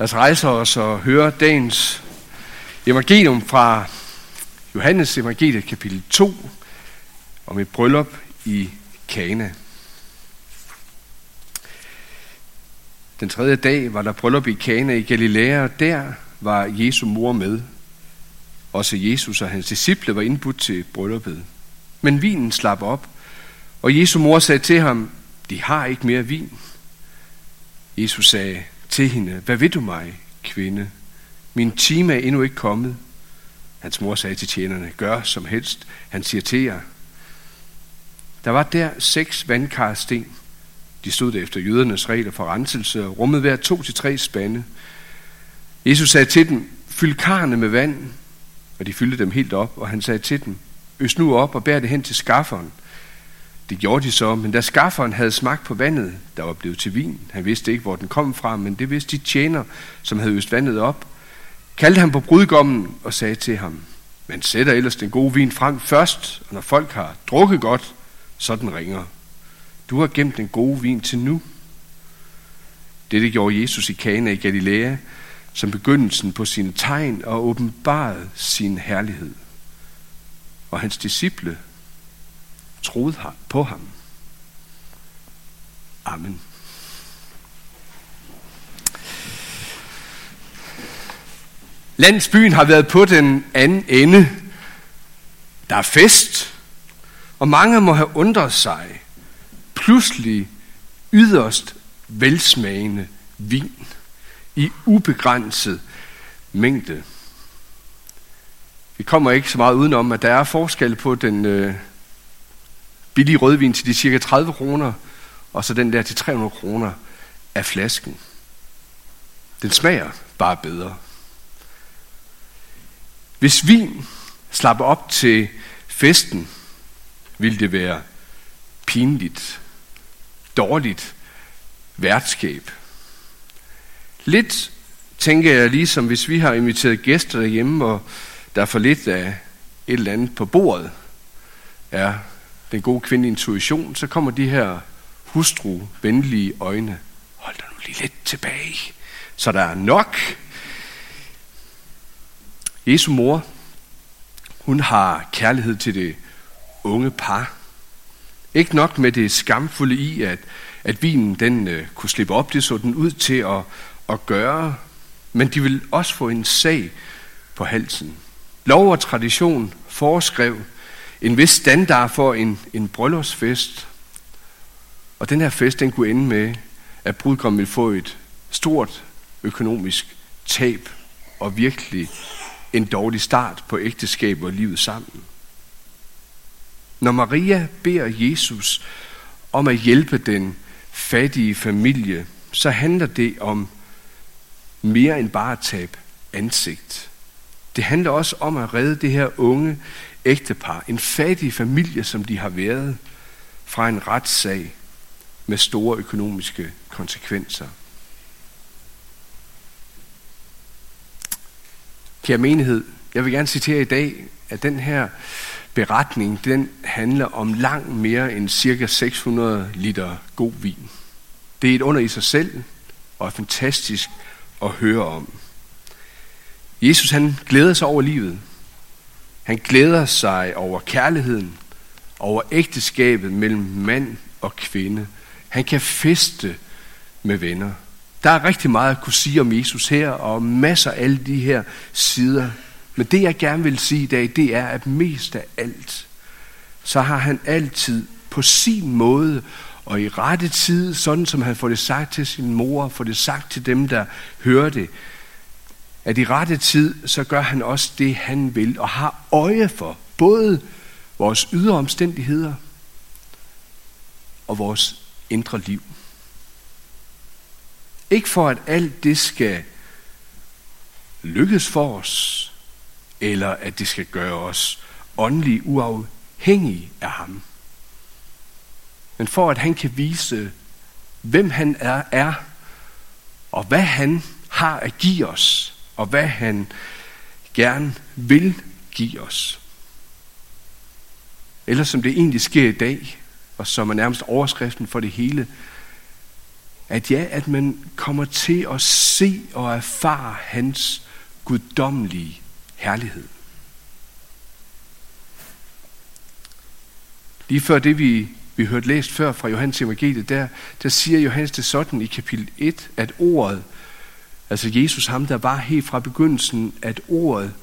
Lad os rejse os og høre dagens evangelium fra Johannes evangeliet kapitel 2 om et bryllup i Kana. Den tredje dag var der bryllup i Kana i Galilea, og der var Jesu mor med. Også Jesus og hans disciple var indbudt til brylluppet. Men vinen slap op, og Jesu mor sagde til ham, de har ikke mere vin. Jesus sagde til hende, hvad vil du mig, kvinde? Min time er endnu ikke kommet. Hans mor sagde til tjenerne, gør som helst, han siger til jer. Der var der seks vandkarsten. De stod der efter jødernes regler for renselse og rummede hver to til tre spande. Jesus sagde til dem, fyld karne med vand, og de fyldte dem helt op, og han sagde til dem, øs nu op og bær det hen til skafferen. Det gjorde de så, men da skafferen havde smagt på vandet, der var blevet til vin, han vidste ikke, hvor den kom fra, men det vidste de tjener, som havde øst vandet op, kaldte han på brudgommen og sagde til ham, man sætter ellers den gode vin frem først, og når folk har drukket godt, så den ringer. Du har gemt den gode vin til nu. Dette gjorde Jesus i Kana i Galilea, som begyndelsen på sine tegn og åbenbarede sin herlighed. Og hans disciple troede på ham. Amen. Landsbyen har været på den anden ende. Der er fest, og mange må have undret sig. Pludselig yderst velsmagende vin i ubegrænset mængde. Vi kommer ikke så meget udenom, at der er forskel på den øh, billig rødvin til de cirka 30 kroner, og så den der til 300 kroner af flasken. Den smager bare bedre. Hvis vin slapper op til festen, vil det være pinligt, dårligt værtskab. Lidt tænker jeg ligesom, hvis vi har inviteret gæster derhjemme, og der er for lidt af et eller andet på bordet, er den gode kvinde intuition, så kommer de her hustru-venlige øjne. Hold dig nu lige lidt tilbage, så der er nok. Jesu mor, hun har kærlighed til det unge par. Ikke nok med det skamfulde i, at, at vinen den øh, kunne slippe op, det så den ud til at, at gøre, men de vil også få en sag på halsen. Lov og tradition foreskrev en vis standard for en, en bryllupsfest, og den her fest, den kunne ende med, at brudgommen ville få et stort økonomisk tab og virkelig en dårlig start på ægteskabet og livet sammen. Når Maria beder Jesus om at hjælpe den fattige familie, så handler det om mere end bare at tabe ansigt. Det handler også om at redde det her unge ægtepar, en fattig familie, som de har været, fra en retssag med store økonomiske konsekvenser. Kære menighed, jeg vil gerne citere i dag, at den her beretning, den handler om langt mere end cirka 600 liter god vin. Det er et under i sig selv, og er fantastisk at høre om. Jesus han glæder sig over livet. Han glæder sig over kærligheden, over ægteskabet mellem mand og kvinde. Han kan feste med venner. Der er rigtig meget at kunne sige om Jesus her, og masser af alle de her sider. Men det jeg gerne vil sige i dag, det er, at mest af alt, så har han altid på sin måde og i rette tid, sådan som han får det sagt til sin mor, får det sagt til dem, der hører det, at i rette tid, så gør han også det, han vil, og har øje for både vores ydre omstændigheder og vores indre liv. Ikke for, at alt det skal lykkes for os, eller at det skal gøre os åndeligt uafhængige af ham. Men for at han kan vise, hvem han er, er og hvad han har at give os, og hvad han gerne vil give os. Eller som det egentlig sker i dag, og som er nærmest overskriften for det hele, At ja, at man kommer til at se og erfare hans guddommelige herlighed. Lige før det, vi, vi hørte læst før fra Johannes evangeliet, der, der siger Johannes det sådan i kapitel 1, at ordet, altså Jesus ham, der var helt fra begyndelsen, at ordet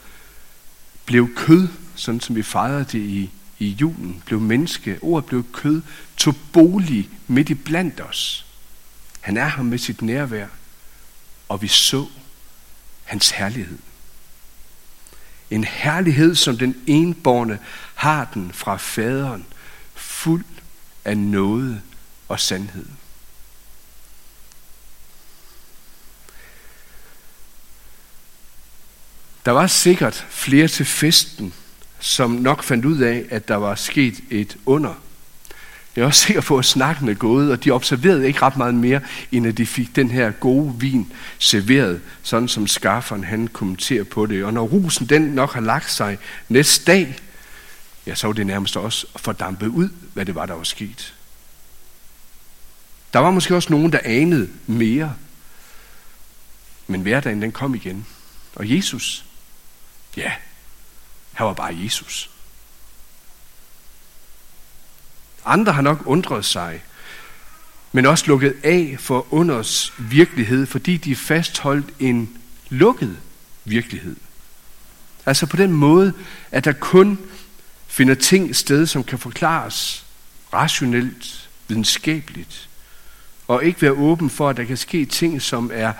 blev kød, sådan som vi fejrede det i, i julen, blev menneske, ordet blev kød, tog bolig midt i blandt os. Han er her med sit nærvær, og vi så hans herlighed. En herlighed, som den enborne har den fra faderen, fuld af noget og sandhed. Der var sikkert flere til festen, som nok fandt ud af, at der var sket et under. Jeg er også sikker på, at snakken er gået, og de observerede ikke ret meget mere, end at de fik den her gode vin serveret, sådan som skafferen han kommenterer på det. Og når rusen den nok har lagt sig næste dag, ja, så var det nærmest også fordampet ud, hvad det var, der var sket. Der var måske også nogen, der anede mere. Men hverdagen, den kom igen. Og Jesus, ja, han var bare Jesus. Andre har nok undret sig, men også lukket af for unders virkelighed, fordi de fastholdt en lukket virkelighed. Altså på den måde, at der kun finder ting sted, som kan forklares rationelt, videnskabeligt, og ikke være åben for, at der kan ske ting, som er,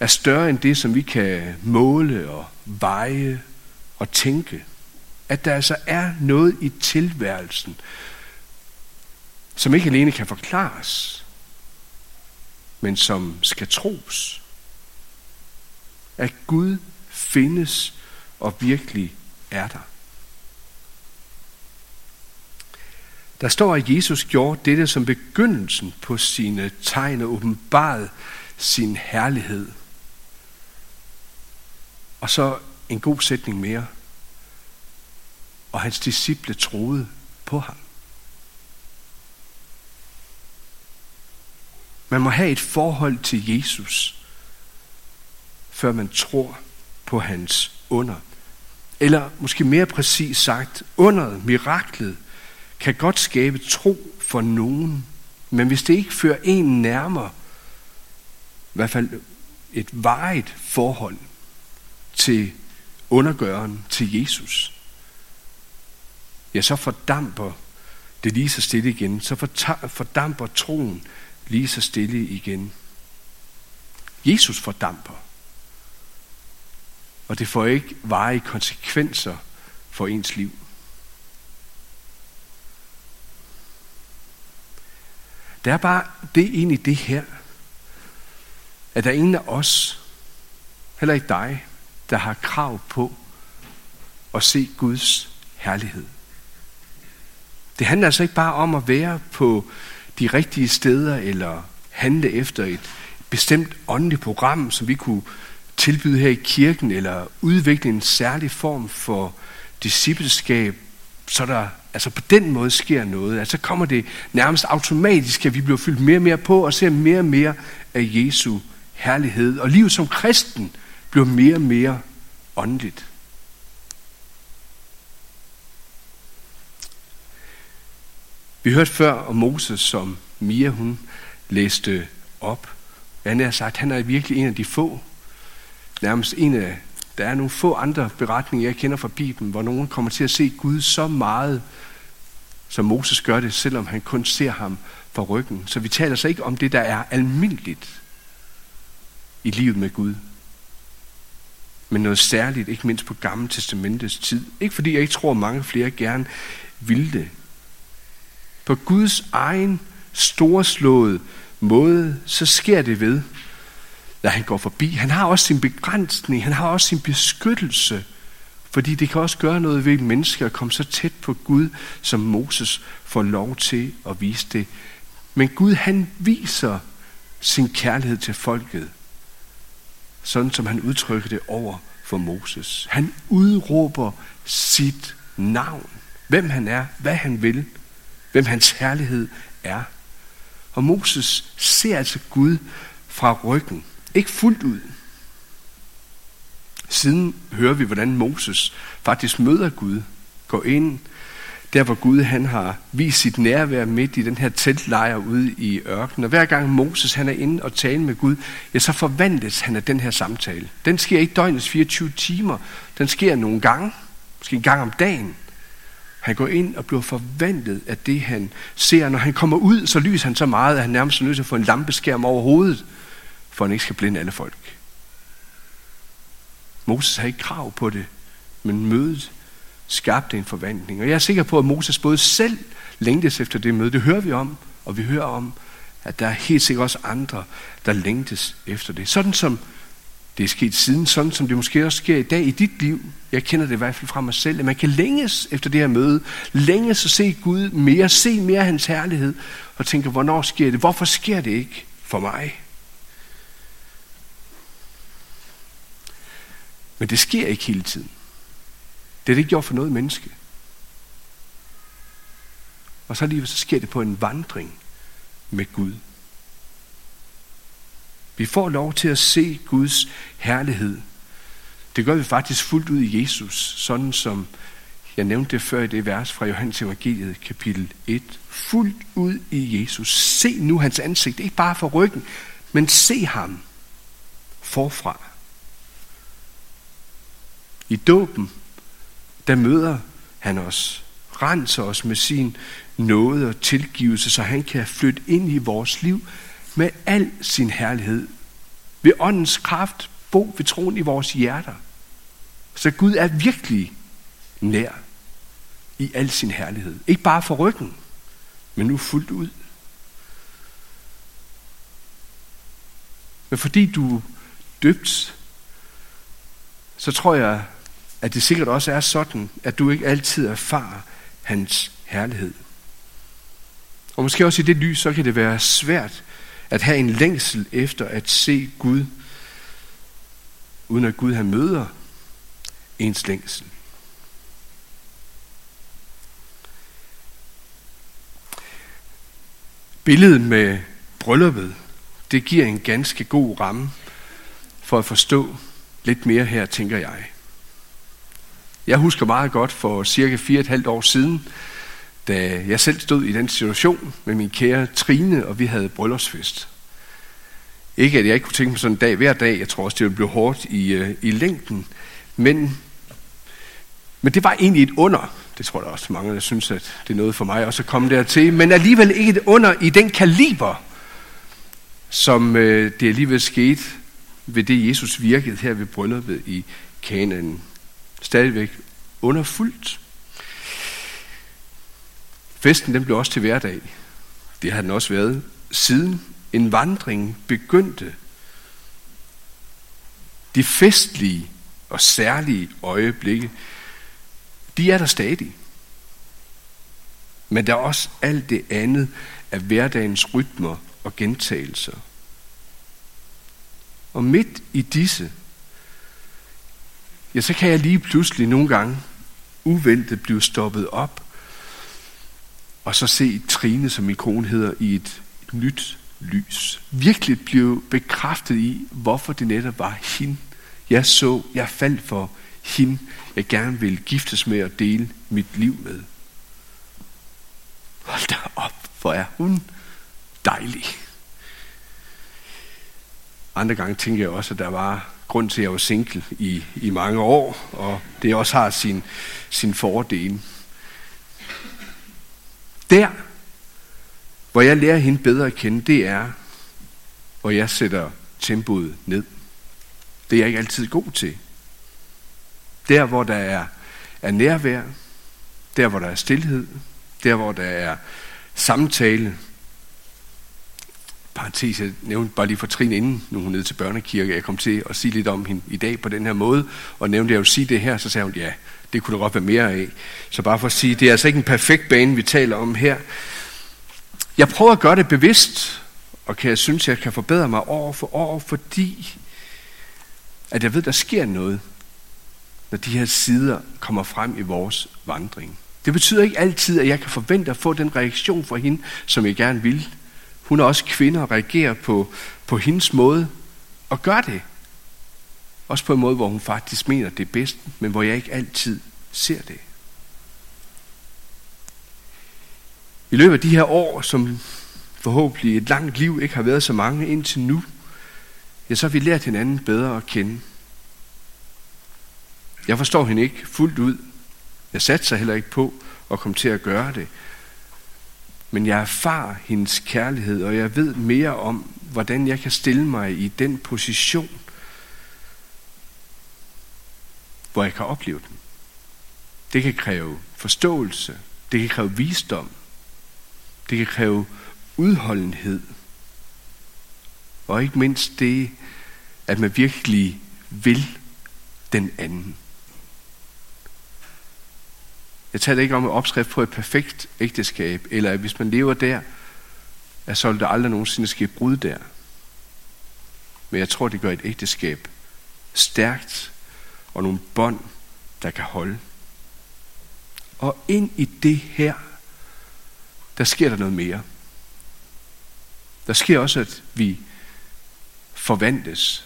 er større end det, som vi kan måle og veje at tænke. At der altså er noget i tilværelsen, som ikke alene kan forklares, men som skal tros. At Gud findes og virkelig er der. Der står, at Jesus gjorde dette som begyndelsen på sine tegn og åbenbarede sin herlighed. Og så en god sætning mere. Og hans disciple troede på ham. Man må have et forhold til Jesus, før man tror på hans under. Eller måske mere præcis sagt, underet, miraklet, kan godt skabe tro for nogen, men hvis det ikke fører en nærmere, i hvert fald et varigt forhold til undergøren, til Jesus, ja, så fordamper det lige så stille igen. Så fordamper troen lige så stille igen. Jesus fordamper. Og det får ikke varige konsekvenser for ens liv. Der er bare det ind i det her, at der er ingen af os, heller ikke dig, der har krav på at se Guds herlighed. Det handler altså ikke bare om at være på de rigtige steder eller handle efter et bestemt åndeligt program, som vi kunne tilbyde her i kirken, eller udvikle en særlig form for discipleskab, så der altså på den måde sker noget. Altså kommer det nærmest automatisk, at vi bliver fyldt mere og mere på og ser mere og mere af Jesu herlighed. Og livet som kristen bliver mere og mere åndeligt. Vi hørte før om Moses, som Mia hun læste op. Han har sagt, han er virkelig en af de få, nærmest en af, der er nogle få andre beretninger, jeg kender fra Bibelen, hvor nogen kommer til at se Gud så meget, som Moses gør det, selvom han kun ser ham fra ryggen. Så vi taler så ikke om det, der er almindeligt i livet med Gud, men noget særligt, ikke mindst på Gamle Testamentets tid. Ikke fordi jeg ikke tror, at mange flere gerne ville det, på Guds egen storslåede måde, så sker det ved, når han går forbi. Han har også sin begrænsning, han har også sin beskyttelse, fordi det kan også gøre noget ved et menneske at komme så tæt på Gud, som Moses får lov til at vise det. Men Gud, han viser sin kærlighed til folket, sådan som han udtrykker det over for Moses. Han udråber sit navn, hvem han er, hvad han vil, hvem hans herlighed er. Og Moses ser altså Gud fra ryggen. Ikke fuldt ud. Siden hører vi, hvordan Moses faktisk møder Gud, går ind der hvor Gud han har vist sit nærvær midt i den her teltlejr ude i ørkenen. Og hver gang Moses han er inde og taler med Gud, ja, så forvandles han af den her samtale. Den sker ikke døgnets 24 timer. Den sker nogle gange, måske en gang om dagen. Han går ind og bliver forvandlet af det, han ser. Når han kommer ud, så lyser han så meget, at han nærmest er nødt til at få en lampeskærm over hovedet, for han ikke skal blinde alle folk. Moses har ikke krav på det, men mødet skabte en forvandling. Og jeg er sikker på, at Moses både selv længtes efter det møde. Det hører vi om, og vi hører om, at der er helt sikkert også andre, der længtes efter det. Sådan som det er sket siden, sådan som det måske også sker i dag i dit liv. Jeg kender det i hvert fald fra mig selv, at man kan længes efter det her møde. Længes at se Gud mere, se mere af hans herlighed, og tænke, hvornår sker det? Hvorfor sker det ikke for mig? Men det sker ikke hele tiden. Det er det ikke gjort for noget menneske. Og så alligevel så sker det på en vandring med Gud. Vi får lov til at se Guds herlighed. Det gør vi faktisk fuldt ud i Jesus, sådan som jeg nævnte det før i det vers fra Johannes Evangeliet, kapitel 1. Fuldt ud i Jesus. Se nu hans ansigt, ikke bare for ryggen, men se ham forfra. I dåben der møder han os, renser os med sin nåde og tilgivelse, så han kan flytte ind i vores liv med al sin herlighed. Ved åndens kraft bo ved troen i vores hjerter. Så Gud er virkelig nær i al sin herlighed. Ikke bare for ryggen, men nu fuldt ud. Men fordi du er døbt, så tror jeg, at det sikkert også er sådan, at du ikke altid erfarer hans herlighed. Og måske også i det lys, så kan det være svært at have en længsel efter at se Gud, uden at Gud han møder ens længsel. Billedet med brylluppet, det giver en ganske god ramme for at forstå lidt mere her, tænker jeg. Jeg husker meget godt for cirka fire et halvt år siden, da jeg selv stod i den situation med min kære Trine, og vi havde bryllupsfest. Ikke at jeg ikke kunne tænke mig sådan en dag hver dag, jeg tror også, det ville blive hårdt i, øh, i længden, men, men det var egentlig et under. Det tror jeg også mange, der synes, at det er noget for mig også at komme dertil, men alligevel ikke et under i den kaliber, som øh, det alligevel skete ved det, Jesus virkede her ved brylluppet i Kanaan stadigvæk underfuldt. Festen den blev også til hverdag. Det har den også været siden en vandring begyndte. De festlige og særlige øjeblikke, de er der stadig. Men der er også alt det andet af hverdagens rytmer og gentagelser. Og midt i disse ja, så kan jeg lige pludselig nogle gange uventet blive stoppet op, og så se Trine, som min kone hedder, i et, nyt lys. Virkelig blive bekræftet i, hvorfor det netop var hende. Jeg så, jeg faldt for hende, jeg gerne vil giftes med og dele mit liv med. Hold da op, hvor er hun dejlig. Andre gange tænker jeg også, at der var grund til, at jeg var single i, i mange år, og det også har sin, sin fordel. Der, hvor jeg lærer hende bedre at kende, det er, hvor jeg sætter tempoet ned. Det er jeg ikke altid god til. Der, hvor der er, er nærvær, der, hvor der er stillhed, der, hvor der er samtale, parentes, jeg nævnte bare lige for Trine inden, nu hun nede til børnekirke, jeg kom til at sige lidt om hende i dag på den her måde, og nævnte jeg jo sige det her, så sagde hun, ja, det kunne der godt være mere af. Så bare for at sige, det er altså ikke en perfekt bane, vi taler om her. Jeg prøver at gøre det bevidst, og kan jeg synes, jeg kan forbedre mig år for år, fordi at jeg ved, der sker noget, når de her sider kommer frem i vores vandring. Det betyder ikke altid, at jeg kan forvente at få den reaktion fra hende, som jeg gerne vil hun er også kvinde og reagerer på, på hendes måde og gør det. Også på en måde, hvor hun faktisk mener det er bedst, men hvor jeg ikke altid ser det. I løbet af de her år, som forhåbentlig et langt liv ikke har været så mange indtil nu, ja, så har vi lært hinanden bedre at kende. Jeg forstår hende ikke fuldt ud. Jeg satte sig heller ikke på at komme til at gøre det. Men jeg erfarer hendes kærlighed, og jeg ved mere om, hvordan jeg kan stille mig i den position, hvor jeg kan opleve den. Det kan kræve forståelse, det kan kræve visdom, det kan kræve udholdenhed, og ikke mindst det, at man virkelig vil den anden. Jeg taler ikke om en opskrift på et perfekt ægteskab, eller at hvis man lever der, at så vil der aldrig nogensinde ske brud der. Men jeg tror, det gør et ægteskab stærkt, og nogle bånd, der kan holde. Og ind i det her, der sker der noget mere. Der sker også, at vi forvandles.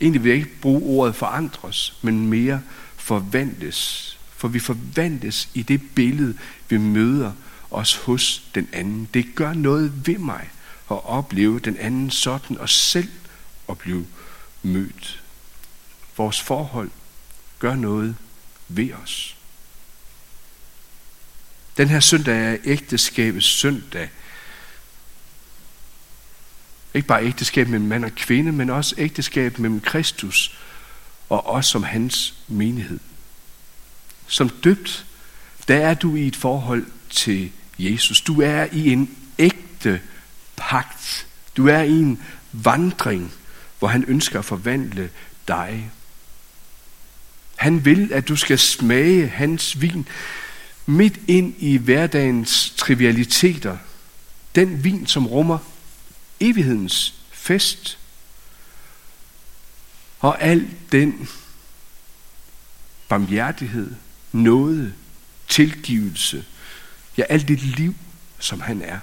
Egentlig vil jeg ikke bruge ordet forandres, men mere forvandles for vi forvandles i det billede, vi møder os hos den anden. Det gør noget ved mig at opleve den anden sådan, og selv at blive mødt. Vores forhold gør noget ved os. Den her søndag er ægteskabets søndag. Ikke bare ægteskab mellem mand og kvinde, men også ægteskab mellem Kristus og os som hans menighed. Som døbt, der er du i et forhold til Jesus. Du er i en ægte pagt. Du er i en vandring, hvor han ønsker at forvandle dig. Han vil, at du skal smage hans vin midt ind i hverdagens trivialiteter. Den vin, som rummer evighedens fest. Og al den barmhjertighed, nåde, tilgivelse, ja, alt det liv, som han er.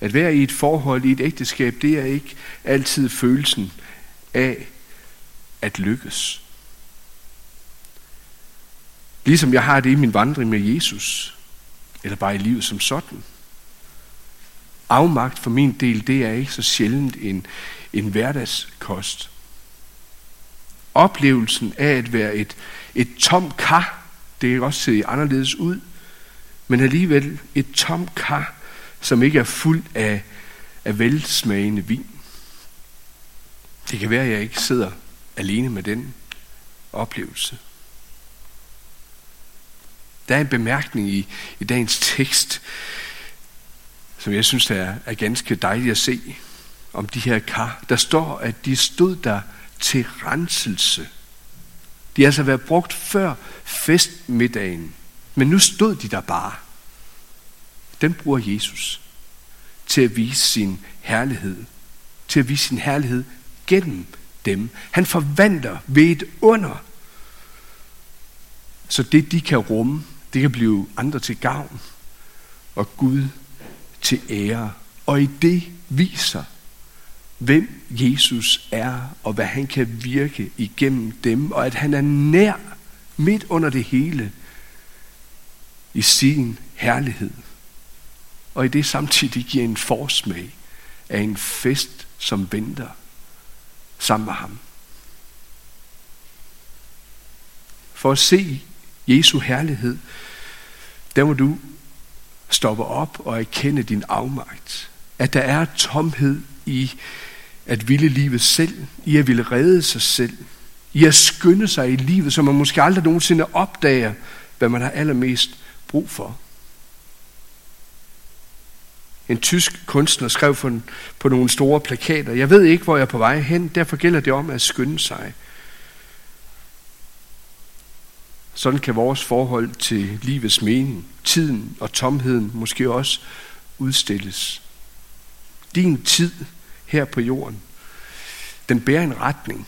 At være i et forhold, i et ægteskab, det er ikke altid følelsen af at lykkes. Ligesom jeg har det i min vandring med Jesus, eller bare i livet som sådan. Afmagt for min del, det er ikke så sjældent en, en hverdagskost oplevelsen af at være et, et tom kar. Det kan også se anderledes ud. Men alligevel et tom kar, som ikke er fuld af, af velsmagende vin. Det kan være, at jeg ikke sidder alene med den oplevelse. Der er en bemærkning i, i dagens tekst, som jeg synes er, er ganske dejligt at se om de her kar. Der står, at de stod der til renselse. De har altså været brugt før festmiddagen, men nu stod de der bare. Den bruger Jesus til at vise sin herlighed. Til at vise sin herlighed gennem dem. Han forvandler ved et under. Så det, de kan rumme, det kan blive andre til gavn. Og Gud til ære. Og i det viser hvem Jesus er, og hvad han kan virke igennem dem, og at han er nær midt under det hele i sin herlighed. Og i det samtidig giver en forsmag af en fest, som venter sammen med ham. For at se Jesu herlighed, der må du stoppe op og erkende din afmagt. At der er tomhed i at ville livet selv, i at ville redde sig selv, i at skynde sig i livet, så man måske aldrig nogensinde opdager, hvad man har allermest brug for. En tysk kunstner skrev på, på nogle store plakater, jeg ved ikke, hvor jeg er på vej hen, derfor gælder det om at skynde sig. Sådan kan vores forhold til livets mening, tiden og tomheden måske også udstilles. Din tid her på jorden. Den bærer en retning.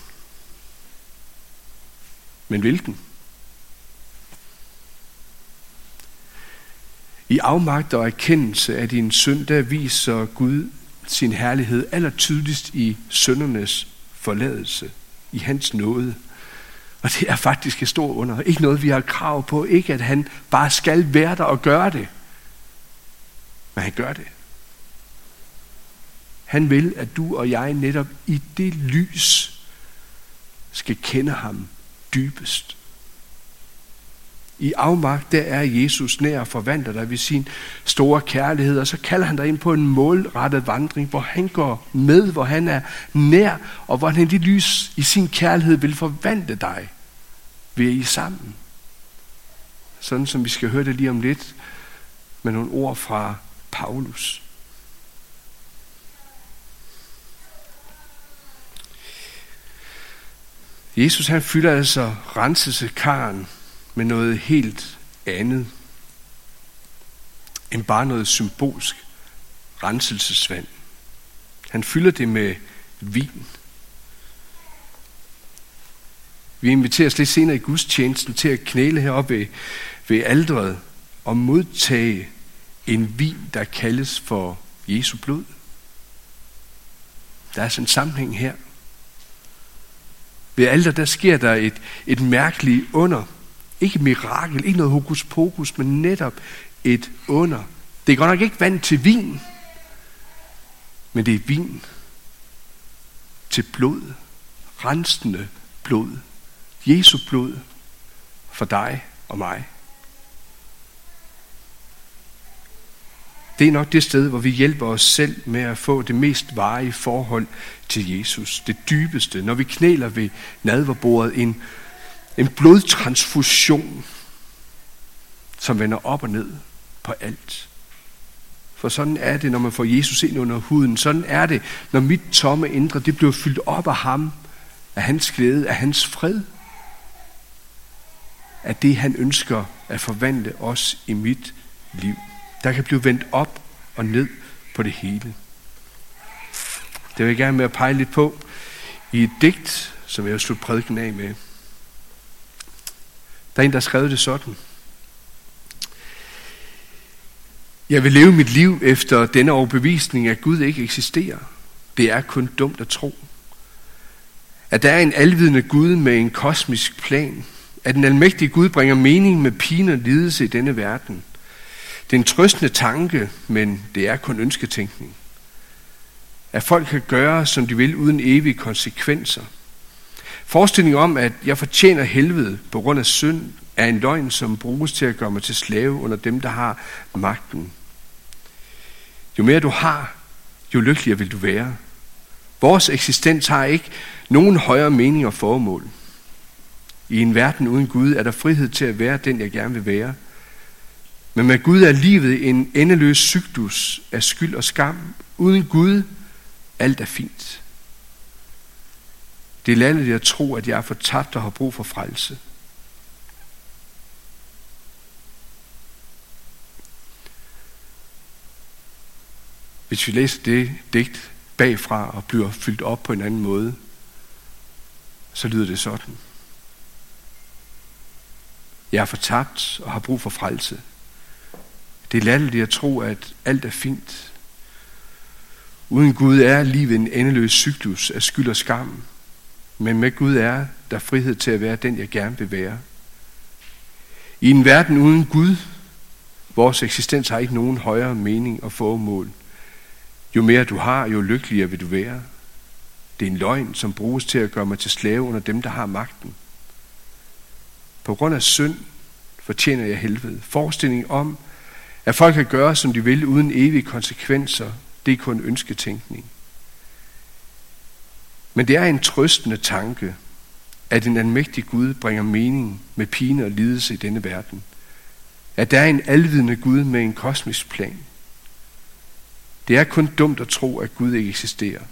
Men hvilken? I afmagt og erkendelse af din synd, der viser Gud sin herlighed allertydeligst i søndernes forladelse, i hans nåde. Og det er faktisk et stort under. Ikke noget, vi har krav på. Ikke at han bare skal være der og gøre det. Men han gør det. Han vil, at du og jeg netop i det lys skal kende ham dybest. I afmagt, der er Jesus nær og forvandler dig ved sin store kærlighed, og så kalder han dig ind på en målrettet vandring, hvor han går med, hvor han er nær, og hvor han i det lys i sin kærlighed vil forvandle dig ved I sammen. Sådan som vi skal høre det lige om lidt med nogle ord fra Paulus. Jesus han fylder altså renselsekaren med noget helt andet end bare noget symbolsk renselsesvand. Han fylder det med vin. Vi inviteres lidt senere i gudstjenesten til at knæle heroppe ved, ved aldret og modtage en vin, der kaldes for Jesu blod. Der er sådan en sammenhæng her. Ved alder, der sker der et, et mærkeligt under. Ikke et mirakel, ikke noget hokus pokus, men netop et under. Det er godt nok ikke vand til vin, men det er vin til blod. Rensende blod. Jesu blod for dig og mig. Det er nok det sted, hvor vi hjælper os selv med at få det mest varige forhold til Jesus. Det dybeste, når vi knæler ved nadverbordet, en, en blodtransfusion, som vender op og ned på alt. For sådan er det, når man får Jesus ind under huden. Sådan er det, når mit tomme indre, det bliver fyldt op af ham, af hans glæde, af hans fred. Af det, han ønsker at forvandle os i mit liv. Der kan blive vendt op og ned på det hele. Det vil jeg gerne med at pege lidt på i et digt, som jeg vil slutte prædiken af med. Der er en, der har skrevet det sådan. Jeg vil leve mit liv efter denne overbevisning, at Gud ikke eksisterer. Det er kun dumt at tro. At der er en alvidende Gud med en kosmisk plan. At den almægtige Gud bringer mening med pine og lidelse i denne verden. Det er en trøstende tanke, men det er kun ønsketænkning. At folk kan gøre, som de vil, uden evige konsekvenser. Forestillingen om, at jeg fortjener helvede på grund af synd, er en løgn, som bruges til at gøre mig til slave under dem, der har magten. Jo mere du har, jo lykkeligere vil du være. Vores eksistens har ikke nogen højere mening og formål. I en verden uden Gud er der frihed til at være den, jeg gerne vil være – men med Gud er livet en endeløs cyklus af skyld og skam. Uden Gud, alt er fint. Det er landet jeg tro, at jeg er fortabt og har brug for frelse. Hvis vi læser det digt bagfra og bliver fyldt op på en anden måde, så lyder det sådan. Jeg er fortabt og har brug for frelse. Det er latterligt at tro, at alt er fint. Uden Gud er livet en endeløs cyklus af skyld og skam. Men med Gud er der frihed til at være den, jeg gerne vil være. I en verden uden Gud, vores eksistens har ikke nogen højere mening og formål. Jo mere du har, jo lykkeligere vil du være. Det er en løgn, som bruges til at gøre mig til slave under dem, der har magten. På grund af synd fortjener jeg helvede. Forestilling om, at folk kan gøre, som de vil, uden evige konsekvenser, det er kun ønsketænkning. Men det er en trøstende tanke, at en almægtig Gud bringer mening med pine og lidelse i denne verden. At der er en alvidende Gud med en kosmisk plan. Det er kun dumt at tro, at Gud ikke eksisterer.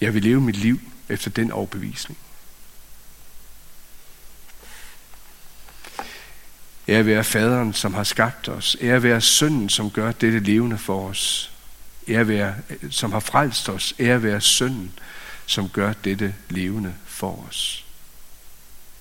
Jeg vil leve mit liv efter den overbevisning. Ære være faderen, som har skabt os. Ære være sønnen, som gør dette levende for os. Ære være, som har frelst os. Ære være sønnen, som gør dette levende for os.